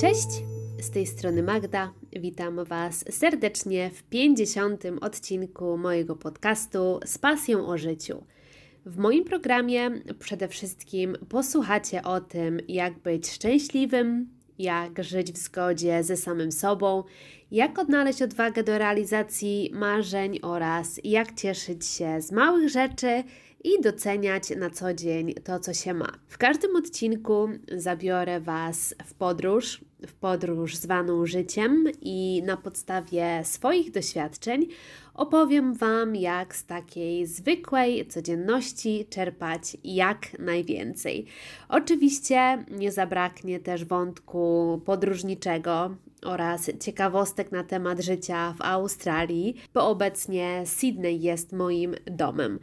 Cześć, z tej strony Magda. Witam Was serdecznie w 50. odcinku mojego podcastu z pasją o życiu. W moim programie przede wszystkim posłuchacie o tym, jak być szczęśliwym, jak żyć w zgodzie ze samym sobą, jak odnaleźć odwagę do realizacji marzeń oraz jak cieszyć się z małych rzeczy i doceniać na co dzień to, co się ma. W każdym odcinku zabiorę Was w podróż, w podróż zwaną życiem i na podstawie swoich doświadczeń opowiem Wam, jak z takiej zwykłej codzienności czerpać jak najwięcej. Oczywiście nie zabraknie też wątku podróżniczego, oraz ciekawostek na temat życia w Australii, bo obecnie Sydney jest moim domem.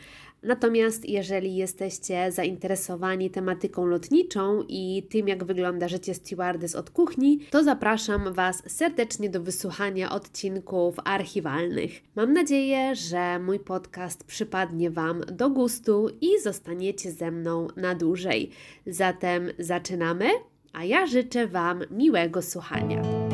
Natomiast jeżeli jesteście zainteresowani tematyką lotniczą i tym, jak wygląda życie stewardess od kuchni, to zapraszam Was serdecznie do wysłuchania odcinków archiwalnych. Mam nadzieję, że mój podcast przypadnie Wam do gustu i zostaniecie ze mną na dłużej. Zatem zaczynamy, a ja życzę Wam miłego słuchania.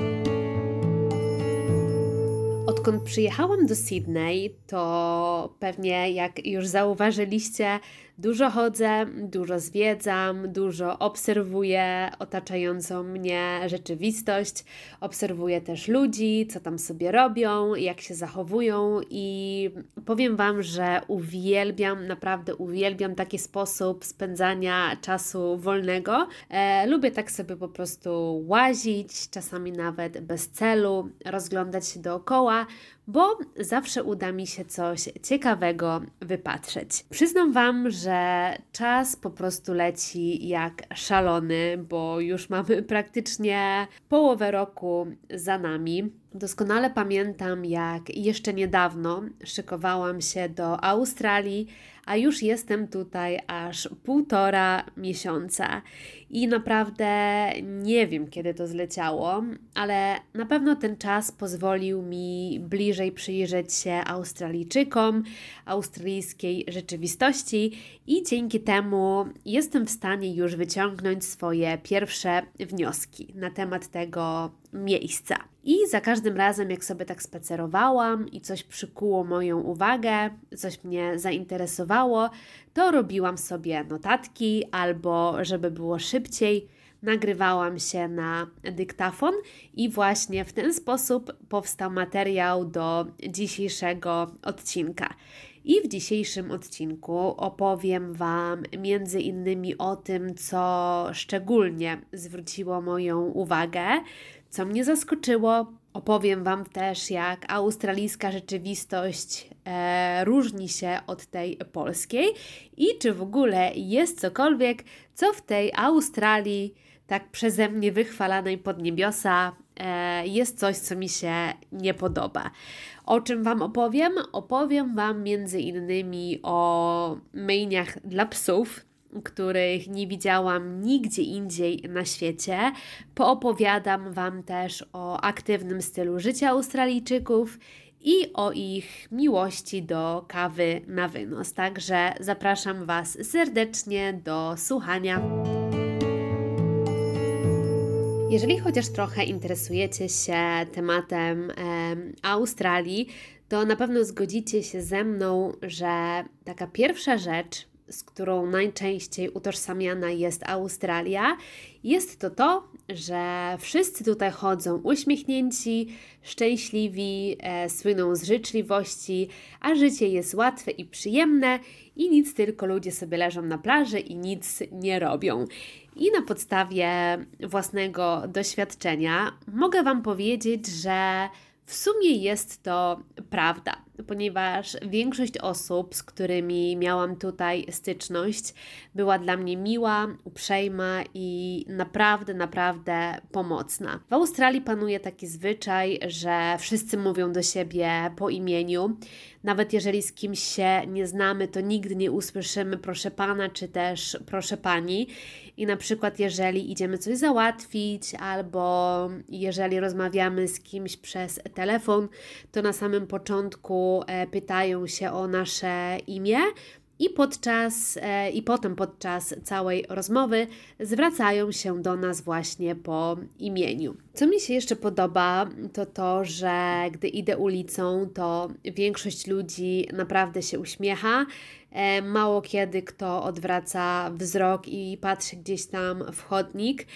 Odkąd przyjechałam do Sydney, to pewnie jak już zauważyliście, Dużo chodzę, dużo zwiedzam, dużo obserwuję otaczającą mnie rzeczywistość, obserwuję też ludzi, co tam sobie robią, jak się zachowują i powiem Wam, że uwielbiam, naprawdę uwielbiam taki sposób spędzania czasu wolnego. E, lubię tak sobie po prostu łazić, czasami nawet bez celu, rozglądać się dookoła, bo zawsze uda mi się coś ciekawego wypatrzeć. Przyznam Wam, że czas po prostu leci jak szalony, bo już mamy praktycznie połowę roku za nami. Doskonale pamiętam, jak jeszcze niedawno szykowałam się do Australii, a już jestem tutaj aż półtora miesiąca. I naprawdę nie wiem, kiedy to zleciało, ale na pewno ten czas pozwolił mi bliżej przyjrzeć się Australijczykom, australijskiej rzeczywistości, i dzięki temu jestem w stanie już wyciągnąć swoje pierwsze wnioski na temat tego miejsca. I za każdym razem, jak sobie tak spacerowałam i coś przykuło moją uwagę, coś mnie zainteresowało, to robiłam sobie notatki albo, żeby było szybciej, nagrywałam się na dyktafon i właśnie w ten sposób powstał materiał do dzisiejszego odcinka. I w dzisiejszym odcinku opowiem Wam między innymi o tym, co szczególnie zwróciło moją uwagę, co mnie zaskoczyło, opowiem Wam też, jak australijska rzeczywistość e, różni się od tej polskiej i czy w ogóle jest cokolwiek, co w tej Australii, tak przeze mnie wychwalanej pod niebiosa, e, jest coś, co mi się nie podoba. O czym Wam opowiem? Opowiem Wam między innymi o myjniach dla psów, których nie widziałam nigdzie indziej na świecie. Poopowiadam Wam też o aktywnym stylu życia Australijczyków i o ich miłości do kawy na wynos. Także zapraszam Was serdecznie do słuchania. Jeżeli chociaż trochę interesujecie się tematem e, Australii, to na pewno zgodzicie się ze mną, że taka pierwsza rzecz, z którą najczęściej utożsamiana jest Australia, jest to to, że wszyscy tutaj chodzą uśmiechnięci, szczęśliwi, e, słyną z życzliwości, a życie jest łatwe i przyjemne i nic tylko ludzie sobie leżą na plaży i nic nie robią. I na podstawie własnego doświadczenia mogę Wam powiedzieć, że w sumie jest to prawda, ponieważ większość osób, z którymi miałam tutaj styczność, była dla mnie miła, uprzejma i naprawdę, naprawdę pomocna. W Australii panuje taki zwyczaj, że wszyscy mówią do siebie po imieniu. Nawet jeżeli z kimś się nie znamy, to nigdy nie usłyszymy proszę pana czy też proszę pani. I na przykład, jeżeli idziemy coś załatwić, albo jeżeli rozmawiamy z kimś przez telefon, to na samym początku e, pytają się o nasze imię I podczas, e, i potem podczas całej rozmowy zwracają się do nas właśnie po imieniu. Co mi się jeszcze podoba, to to, że gdy idę ulicą, to większość ludzi naprawdę się uśmiecha. E, mało kiedy kto odwraca wzrok i patrzy gdzieś tam w chodnik.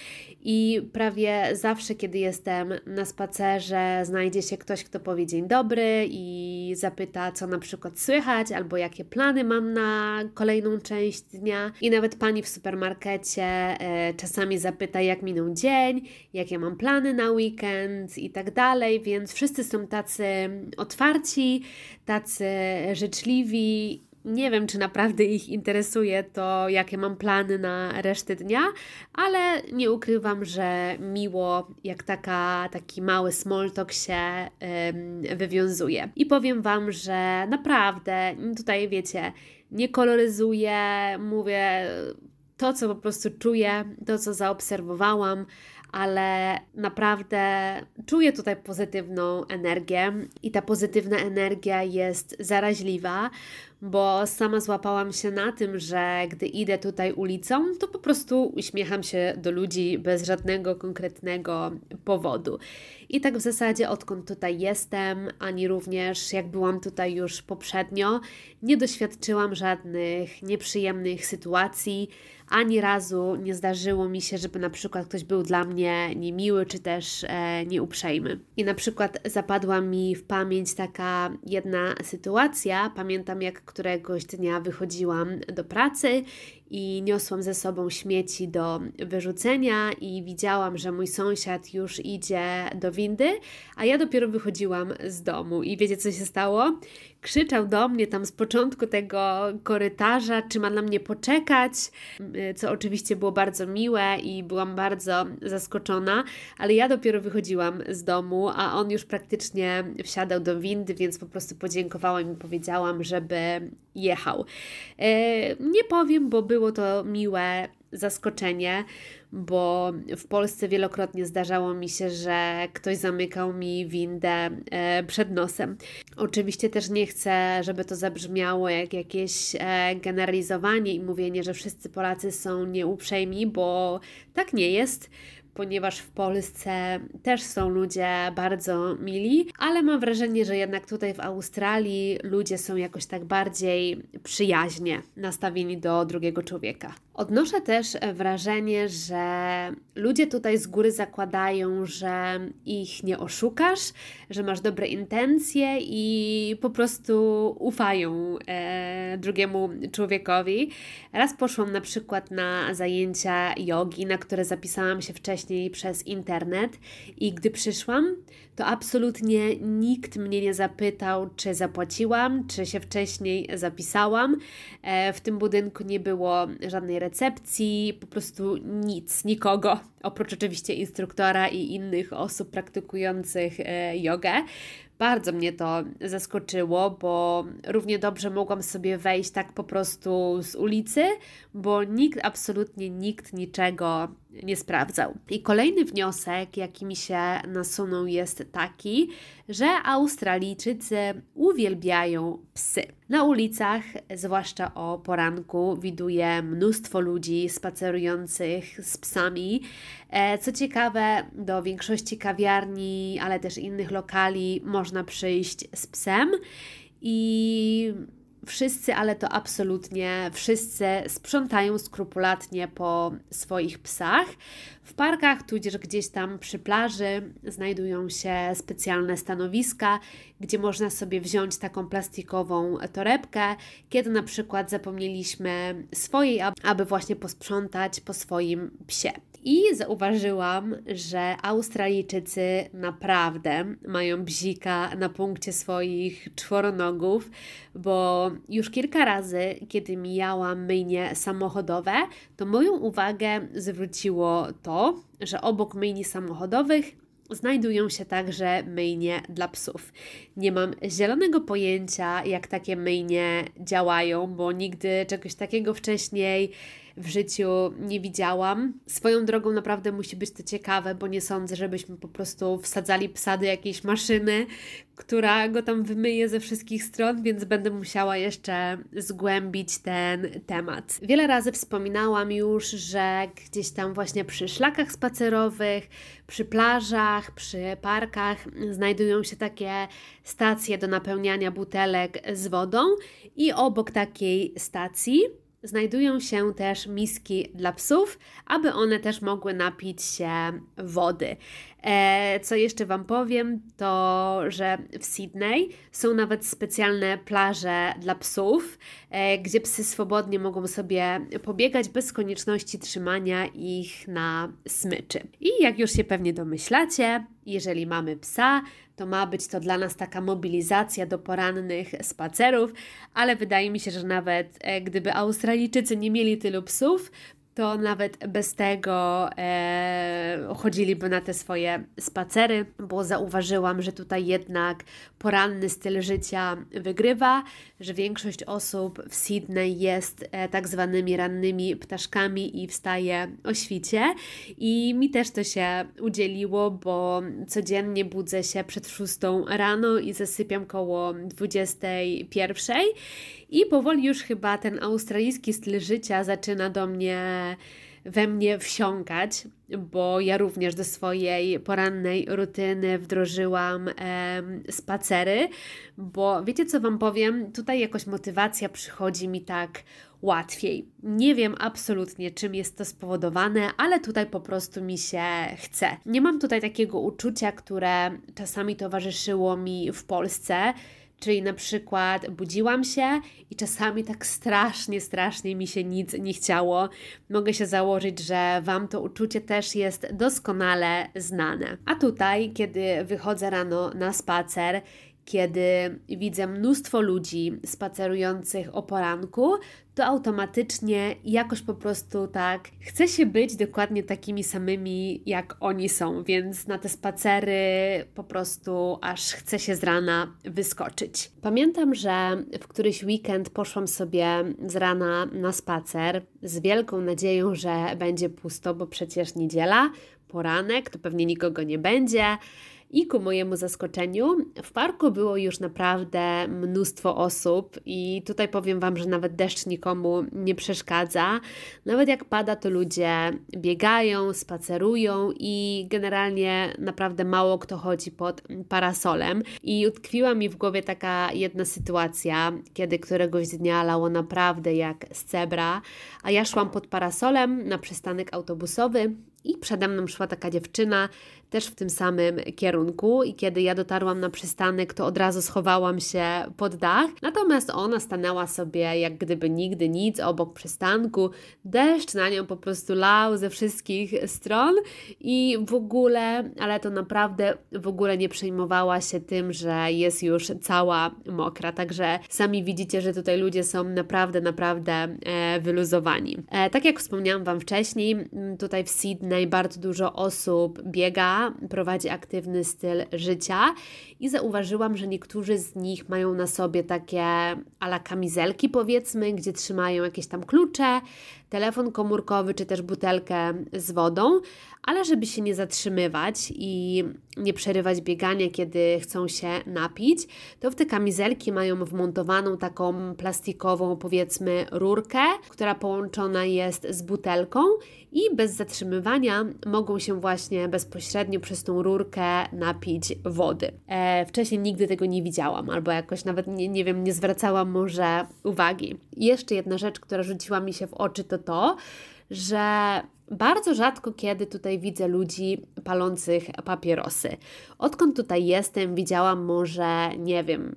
I prawie zawsze, kiedy jestem na spacerze, znajdzie się ktoś, kto powie dzień dobry i zapyta, co na przykład słychać, albo jakie plany mam na kolejną część dnia. I nawet pani w supermarkecie e, czasami zapyta, jak minął dzień, jakie mam plany na weekend i tak dalej. Więc wszyscy są tacy otwarci, tacy życzliwi nie wiem, czy naprawdę ich interesuje to, jakie mam plany na resztę dnia, ale nie ukrywam, że miło, jak taka, taki mały small talk się ym, wywiązuje. I powiem Wam, że naprawdę tutaj wiecie, nie koloryzuję, mówię to, co po prostu czuję, to, co zaobserwowałam, ale naprawdę czuję tutaj pozytywną energię i ta pozytywna energia jest zaraźliwa, bo sama złapałam się na tym, że gdy idę tutaj ulicą, to po prostu uśmiecham się do ludzi bez żadnego konkretnego powodu. I tak w zasadzie odkąd tutaj jestem, ani również jak byłam tutaj już poprzednio, nie doświadczyłam żadnych nieprzyjemnych sytuacji. Ani razu nie zdarzyło mi się, żeby na przykład ktoś był dla mnie niemiły czy też e, nieuprzejmy. I na przykład zapadła mi w pamięć taka jedna sytuacja. Pamiętam, jak któregoś dnia wychodziłam do pracy i niosłam ze sobą śmieci do wyrzucenia i widziałam, że mój sąsiad już idzie do windy, a ja dopiero wychodziłam z domu. I wiecie, co się stało? Krzyczał do mnie tam z początku tego korytarza, czy ma na mnie poczekać, co oczywiście było bardzo miłe i byłam bardzo zaskoczona, ale ja dopiero wychodziłam z domu, a on już praktycznie wsiadał do windy, więc po prostu podziękowałam i powiedziałam, żeby jechał. E, nie powiem, bo było to miłe zaskoczenie, bo w Polsce wielokrotnie zdarzało mi się, że ktoś zamykał mi windę e, przed nosem. Oczywiście też nie chcę, żeby to zabrzmiało jak jakieś e, generalizowanie i mówienie, że wszyscy Polacy są nieuprzejmi, bo tak nie jest ponieważ w Polsce też są ludzie bardzo mili, ale mam wrażenie, że jednak tutaj w Australii ludzie są jakoś tak bardziej przyjaźnie nastawieni do drugiego człowieka. Odnoszę też wrażenie, że ludzie tutaj z góry zakładają, że ich nie oszukasz, że masz dobre intencje i po prostu ufają e, drugiemu człowiekowi. Raz poszłam na przykład na zajęcia jogi, na które zapisałam się wcześniej przez internet i gdy przyszłam, to absolutnie nikt mnie nie zapytał, czy zapłaciłam, czy się wcześniej zapisałam. E, w tym budynku nie było żadnej recepcji, po prostu nic, nikogo, oprócz oczywiście instruktora i innych osób praktykujących e, jogę. Bardzo mnie to zaskoczyło, bo równie dobrze mogłam sobie wejść tak po prostu z ulicy, bo nikt, absolutnie nikt niczego nie sprawdzał. I kolejny wniosek, jaki mi się nasunął, jest taki, że Australijczycy uwielbiają psy. Na ulicach, zwłaszcza o poranku, widuję mnóstwo ludzi spacerujących z psami. E, co ciekawe, do większości kawiarni, ale też innych lokali można przyjść z psem i wszyscy, ale to absolutnie wszyscy sprzątają skrupulatnie po swoich psach. W parkach, tudzież gdzieś tam przy plaży, znajdują się specjalne stanowiska, gdzie można sobie wziąć taką plastikową torebkę, kiedy na przykład zapomnieliśmy swojej, aby właśnie posprzątać po swoim psie. I zauważyłam, że Australijczycy naprawdę mają bzika na punkcie swoich czworonogów, bo już kilka razy, kiedy mijałam myjnie samochodowe, to moją uwagę zwróciło to, że obok myjni samochodowych znajdują się także myjnie dla psów. Nie mam zielonego pojęcia, jak takie myjnie działają, bo nigdy czegoś takiego wcześniej w życiu nie widziałam. Swoją drogą naprawdę musi być to ciekawe, bo nie sądzę, żebyśmy po prostu wsadzali psa do jakiejś maszyny, która go tam wymyje ze wszystkich stron, więc będę musiała jeszcze zgłębić ten temat. Wiele razy wspominałam już, że gdzieś tam właśnie przy szlakach spacerowych, przy plażach, przy parkach znajdują się takie stacje do napełniania butelek z wodą i obok takiej stacji znajdują się też miski dla psów, aby one też mogły napić się wody. E, co jeszcze Wam powiem, to że w Sydney są nawet specjalne plaże dla psów, e, gdzie psy swobodnie mogą sobie pobiegać bez konieczności trzymania ich na smyczy. I jak już się pewnie domyślacie, jeżeli mamy psa, to ma być to dla nas taka mobilizacja do porannych spacerów, ale wydaje mi się, że nawet e, gdyby Australijczycy nie mieli tylu psów, to nawet bez tego e, chodziliby na te swoje spacery, bo zauważyłam, że tutaj jednak poranny styl życia wygrywa, że większość osób w Sydney jest e, tak zwanymi rannymi ptaszkami i wstaje o świcie. I mi też to się udzieliło, bo codziennie budzę się przed 6 rano i zasypiam koło 21. I powoli już chyba ten australijski styl życia zaczyna do mnie we mnie wsiąkać, bo ja również do swojej porannej rutyny wdrożyłam e, spacery, bo wiecie co Wam powiem? Tutaj jakoś motywacja przychodzi mi tak łatwiej. Nie wiem absolutnie, czym jest to spowodowane, ale tutaj po prostu mi się chce. Nie mam tutaj takiego uczucia, które czasami towarzyszyło mi w Polsce Czyli na przykład budziłam się i czasami tak strasznie, strasznie mi się nic nie chciało. Mogę się założyć, że Wam to uczucie też jest doskonale znane. A tutaj, kiedy wychodzę rano na spacer, kiedy widzę mnóstwo ludzi spacerujących o poranku, to automatycznie jakoś po prostu tak chce się być dokładnie takimi samymi, jak oni są, więc na te spacery po prostu aż chce się z rana wyskoczyć. Pamiętam, że w któryś weekend poszłam sobie z rana na spacer z wielką nadzieją, że będzie pusto, bo przecież niedziela, poranek, to pewnie nikogo nie będzie. I ku mojemu zaskoczeniu, w parku było już naprawdę mnóstwo osób, i tutaj powiem Wam, że nawet deszcz nikomu nie przeszkadza. Nawet jak pada, to ludzie biegają, spacerują i generalnie naprawdę mało kto chodzi pod parasolem. I utkwiła mi w głowie taka jedna sytuacja, kiedy któregoś dnia lało naprawdę jak z cebra, a ja szłam pod parasolem na przystanek autobusowy i przede mną szła taka dziewczyna, też w tym samym kierunku i kiedy ja dotarłam na przystanek, to od razu schowałam się pod dach. Natomiast ona stanęła sobie jak gdyby nigdy nic obok przystanku. Deszcz na nią po prostu lał ze wszystkich stron i w ogóle, ale to naprawdę w ogóle nie przejmowała się tym, że jest już cała mokra. Także sami widzicie, że tutaj ludzie są naprawdę, naprawdę e, wyluzowani. E, tak jak wspomniałam Wam wcześniej, tutaj w Sydney bardzo dużo osób biega prowadzi aktywny styl życia i zauważyłam, że niektórzy z nich mają na sobie takie ala kamizelki powiedzmy, gdzie trzymają jakieś tam klucze, telefon komórkowy czy też butelkę z wodą, ale żeby się nie zatrzymywać i nie przerywać biegania, kiedy chcą się napić, to w te kamizelki mają wmontowaną taką plastikową, powiedzmy, rurkę, która połączona jest z butelką i bez zatrzymywania mogą się właśnie bezpośrednio przez tą rurkę napić wody. E, wcześniej nigdy tego nie widziałam, albo jakoś nawet nie, nie wiem, nie zwracałam może uwagi. Jeszcze jedna rzecz, która rzuciła mi się w oczy, to to, że bardzo rzadko kiedy tutaj widzę ludzi palących papierosy. Odkąd tutaj jestem, widziałam może, nie wiem,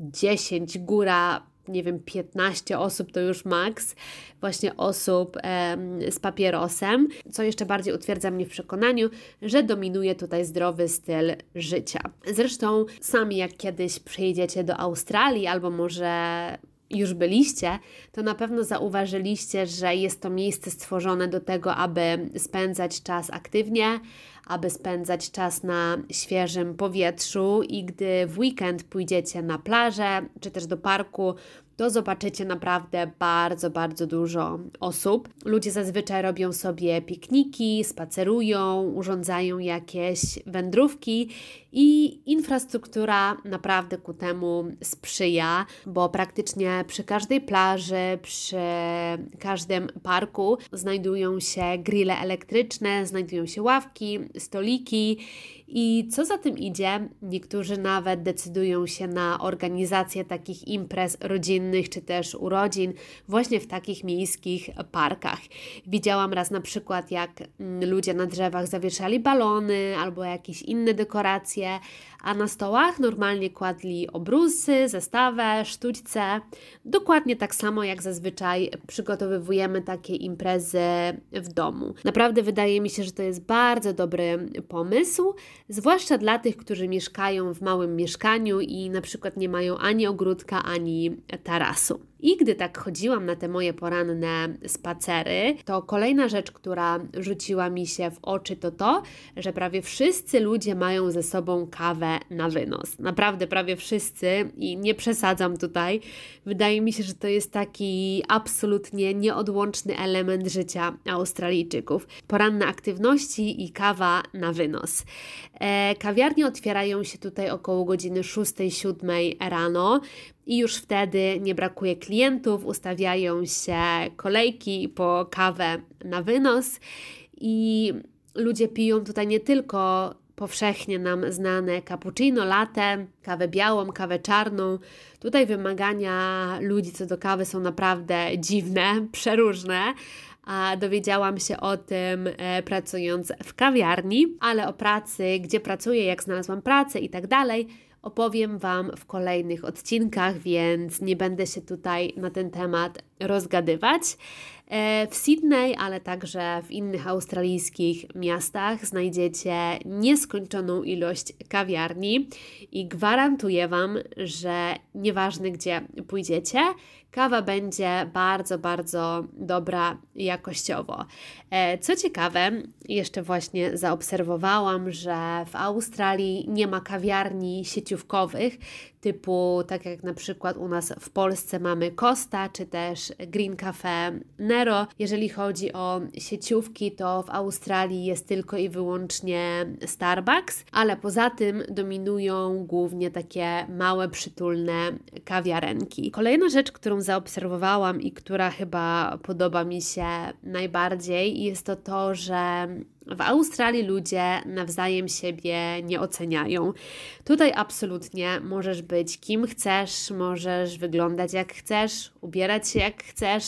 10 góra nie wiem, 15 osób to już maks, właśnie osób e, z papierosem, co jeszcze bardziej utwierdza mnie w przekonaniu, że dominuje tutaj zdrowy styl życia. Zresztą sami jak kiedyś przyjedziecie do Australii albo może już byliście, to na pewno zauważyliście, że jest to miejsce stworzone do tego, aby spędzać czas aktywnie, aby spędzać czas na świeżym powietrzu i gdy w weekend pójdziecie na plażę czy też do parku, to zobaczycie naprawdę bardzo, bardzo dużo osób. Ludzie zazwyczaj robią sobie pikniki, spacerują, urządzają jakieś wędrówki i infrastruktura naprawdę ku temu sprzyja, bo praktycznie przy każdej plaży, przy każdym parku znajdują się grille elektryczne, znajdują się ławki, stoliki i co za tym idzie, niektórzy nawet decydują się na organizację takich imprez rodzinnych czy też urodzin właśnie w takich miejskich parkach. Widziałam raz na przykład, jak mm, ludzie na drzewach zawieszali balony albo jakieś inne dekoracje, a na stołach normalnie kładli obrusy, zestawę, sztućce. Dokładnie tak samo jak zazwyczaj przygotowujemy takie imprezy w domu. Naprawdę wydaje mi się, że to jest bardzo dobry pomysł, zwłaszcza dla tych, którzy mieszkają w małym mieszkaniu i na przykład nie mają ani ogródka, ani tarasu. I gdy tak chodziłam na te moje poranne spacery, to kolejna rzecz, która rzuciła mi się w oczy, to to, że prawie wszyscy ludzie mają ze sobą kawę na wynos. Naprawdę prawie wszyscy i nie przesadzam tutaj. Wydaje mi się, że to jest taki absolutnie nieodłączny element życia Australijczyków. Poranne aktywności i kawa na wynos. E, kawiarnie otwierają się tutaj około godziny 6-7 rano i już wtedy nie brakuje klientów, ustawiają się kolejki po kawę na wynos i ludzie piją tutaj nie tylko powszechnie nam znane cappuccino, latte, kawę białą, kawę czarną. Tutaj wymagania ludzi co do kawy są naprawdę dziwne, przeróżne. A dowiedziałam się o tym e, pracując w kawiarni, ale o pracy, gdzie pracuję, jak znalazłam pracę i tak dalej, opowiem Wam w kolejnych odcinkach, więc nie będę się tutaj na ten temat rozgadywać. E, w Sydney, ale także w innych australijskich miastach znajdziecie nieskończoną ilość kawiarni i gwarantuję Wam, że nieważne gdzie pójdziecie, kawa będzie bardzo, bardzo dobra jakościowo. E, co ciekawe, jeszcze właśnie zaobserwowałam, że w Australii nie ma kawiarni sieciówkowych, typu tak jak na przykład u nas w Polsce mamy Costa czy też Green Cafe Nero. Jeżeli chodzi o sieciówki, to w Australii jest tylko i wyłącznie Starbucks, ale poza tym dominują głównie takie małe, przytulne kawiarenki. Kolejna rzecz, którą zaobserwowałam i która chyba podoba mi się najbardziej, jest to to, że w Australii ludzie nawzajem siebie nie oceniają. Tutaj absolutnie możesz być kim chcesz, możesz wyglądać jak chcesz, ubierać się jak chcesz,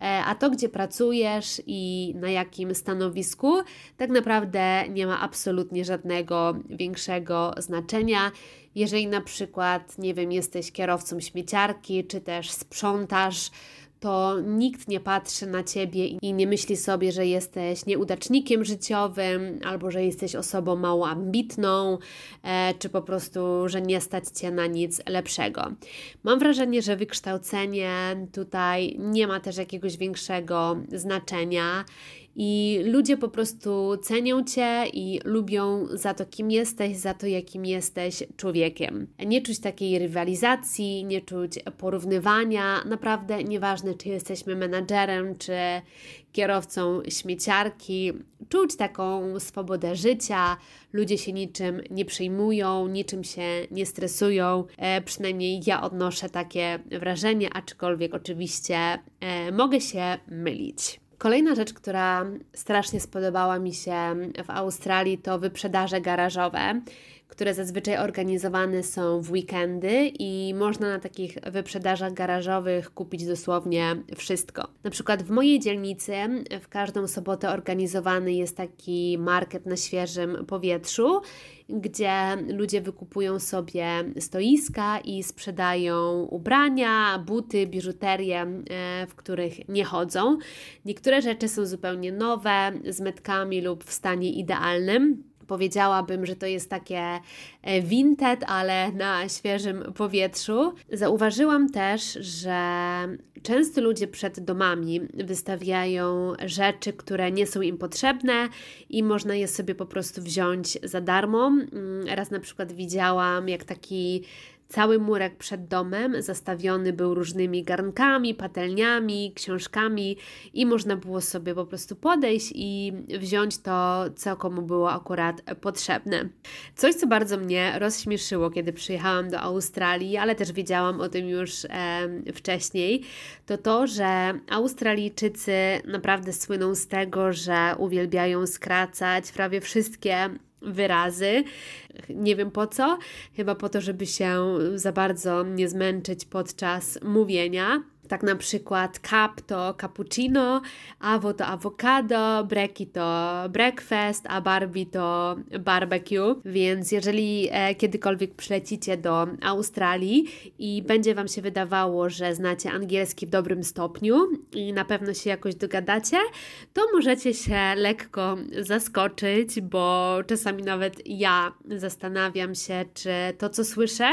e, a to, gdzie pracujesz i na jakim stanowisku, tak naprawdę nie ma absolutnie żadnego większego znaczenia. Jeżeli na przykład, nie wiem, jesteś kierowcą śmieciarki, czy też sprzątasz, to nikt nie patrzy na ciebie i nie myśli sobie, że jesteś nieudacznikiem życiowym, albo że jesteś osobą mało ambitną, e, czy po prostu, że nie stać cię na nic lepszego. Mam wrażenie, że wykształcenie tutaj nie ma też jakiegoś większego znaczenia i ludzie po prostu cenią Cię i lubią za to, kim jesteś, za to, jakim jesteś człowiekiem. Nie czuć takiej rywalizacji, nie czuć porównywania. Naprawdę nieważne, czy jesteśmy menadżerem, czy kierowcą śmieciarki, czuć taką swobodę życia. Ludzie się niczym nie przejmują, niczym się nie stresują. E, przynajmniej ja odnoszę takie wrażenie, aczkolwiek oczywiście e, mogę się mylić. Kolejna rzecz, która strasznie spodobała mi się w Australii, to wyprzedaże garażowe, które zazwyczaj organizowane są w weekendy i można na takich wyprzedażach garażowych kupić dosłownie wszystko. Na przykład w mojej dzielnicy w każdą sobotę organizowany jest taki market na świeżym powietrzu gdzie ludzie wykupują sobie stoiska i sprzedają ubrania, buty, biżuterię, e, w których nie chodzą. Niektóre rzeczy są zupełnie nowe, z metkami lub w stanie idealnym powiedziałabym, że to jest takie e, vinted, ale na świeżym powietrzu. Zauważyłam też, że często ludzie przed domami wystawiają rzeczy, które nie są im potrzebne i można je sobie po prostu wziąć za darmo. Mm, raz na przykład widziałam, jak taki Cały murek przed domem zastawiony był różnymi garnkami, patelniami, książkami i można było sobie po prostu podejść i wziąć to, co komu było akurat potrzebne. Coś, co bardzo mnie rozśmieszyło, kiedy przyjechałam do Australii, ale też wiedziałam o tym już e, wcześniej, to to, że Australijczycy naprawdę słyną z tego, że uwielbiają skracać prawie wszystkie wyrazy. Nie wiem po co, chyba po to, żeby się za bardzo nie zmęczyć podczas mówienia. Tak na przykład cup to cappuccino, avo to avocado, breki to breakfast, a barbie to barbecue. Więc jeżeli e, kiedykolwiek przylecicie do Australii i będzie Wam się wydawało, że znacie angielski w dobrym stopniu i na pewno się jakoś dogadacie, to możecie się lekko zaskoczyć, bo czasami nawet ja zastanawiam się, czy to, co słyszę,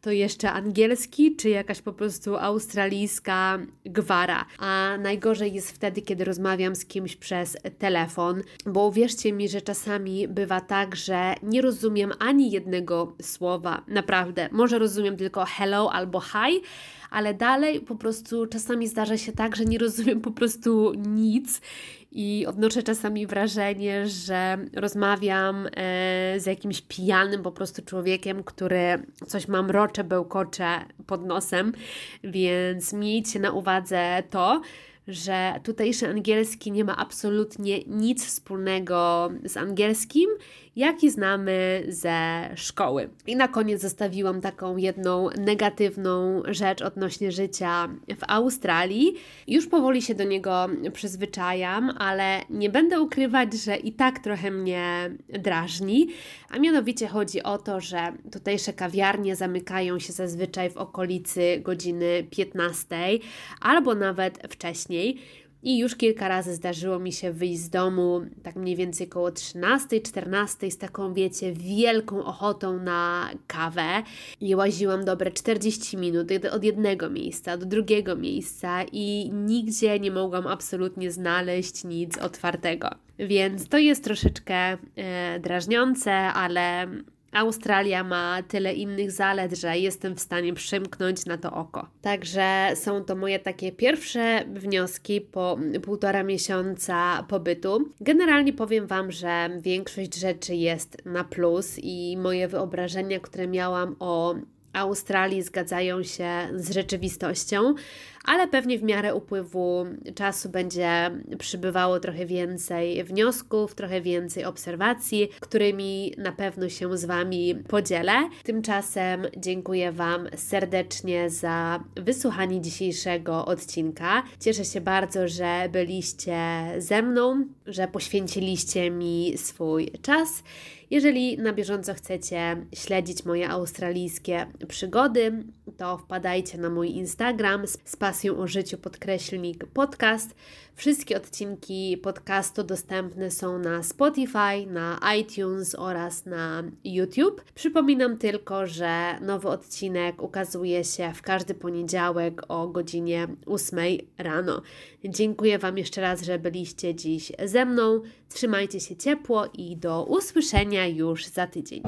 to jeszcze angielski, czy jakaś po prostu australijska gwara. A najgorzej jest wtedy, kiedy rozmawiam z kimś przez telefon, bo uwierzcie mi, że czasami bywa tak, że nie rozumiem ani jednego słowa. Naprawdę. Może rozumiem tylko hello albo hi, ale dalej po prostu czasami zdarza się tak, że nie rozumiem po prostu nic i odnoszę czasami wrażenie, że rozmawiam e, z jakimś pijanym po prostu człowiekiem, który coś mam rocze, bełkocze pod nosem, więc miejcie na uwadze to, że tutejszy angielski nie ma absolutnie nic wspólnego z angielskim, jaki znamy ze szkoły. I na koniec zostawiłam taką jedną negatywną rzecz odnośnie życia w Australii. Już powoli się do niego przyzwyczajam, ale nie będę ukrywać, że i tak trochę mnie drażni. A mianowicie chodzi o to, że tutejsze kawiarnie zamykają się zazwyczaj w okolicy godziny 15 albo nawet wcześniej. I już kilka razy zdarzyło mi się wyjść z domu, tak mniej więcej około 13, 14, z taką, wiecie, wielką ochotą na kawę. I łaziłam dobre 40 minut od jednego miejsca do drugiego miejsca i nigdzie nie mogłam absolutnie znaleźć nic otwartego. Więc to jest troszeczkę e, drażniące, ale Australia ma tyle innych zalet, że jestem w stanie przymknąć na to oko. Także są to moje takie pierwsze wnioski po półtora miesiąca pobytu. Generalnie powiem Wam, że większość rzeczy jest na plus i moje wyobrażenia, które miałam o Australii zgadzają się z rzeczywistością, ale pewnie w miarę upływu czasu będzie przybywało trochę więcej wniosków, trochę więcej obserwacji, którymi na pewno się z Wami podzielę. Tymczasem dziękuję Wam serdecznie za wysłuchanie dzisiejszego odcinka. Cieszę się bardzo, że byliście ze mną, że poświęciliście mi swój czas. Jeżeli na bieżąco chcecie śledzić moje australijskie przygody, to wpadajcie na mój Instagram z pasją o życiu podkreślnik podcast. Wszystkie odcinki podcastu dostępne są na Spotify, na iTunes oraz na YouTube. Przypominam tylko, że nowy odcinek ukazuje się w każdy poniedziałek o godzinie 8 rano. Dziękuję Wam jeszcze raz, że byliście dziś ze mną. Trzymajcie się ciepło i do usłyszenia już za tydzień.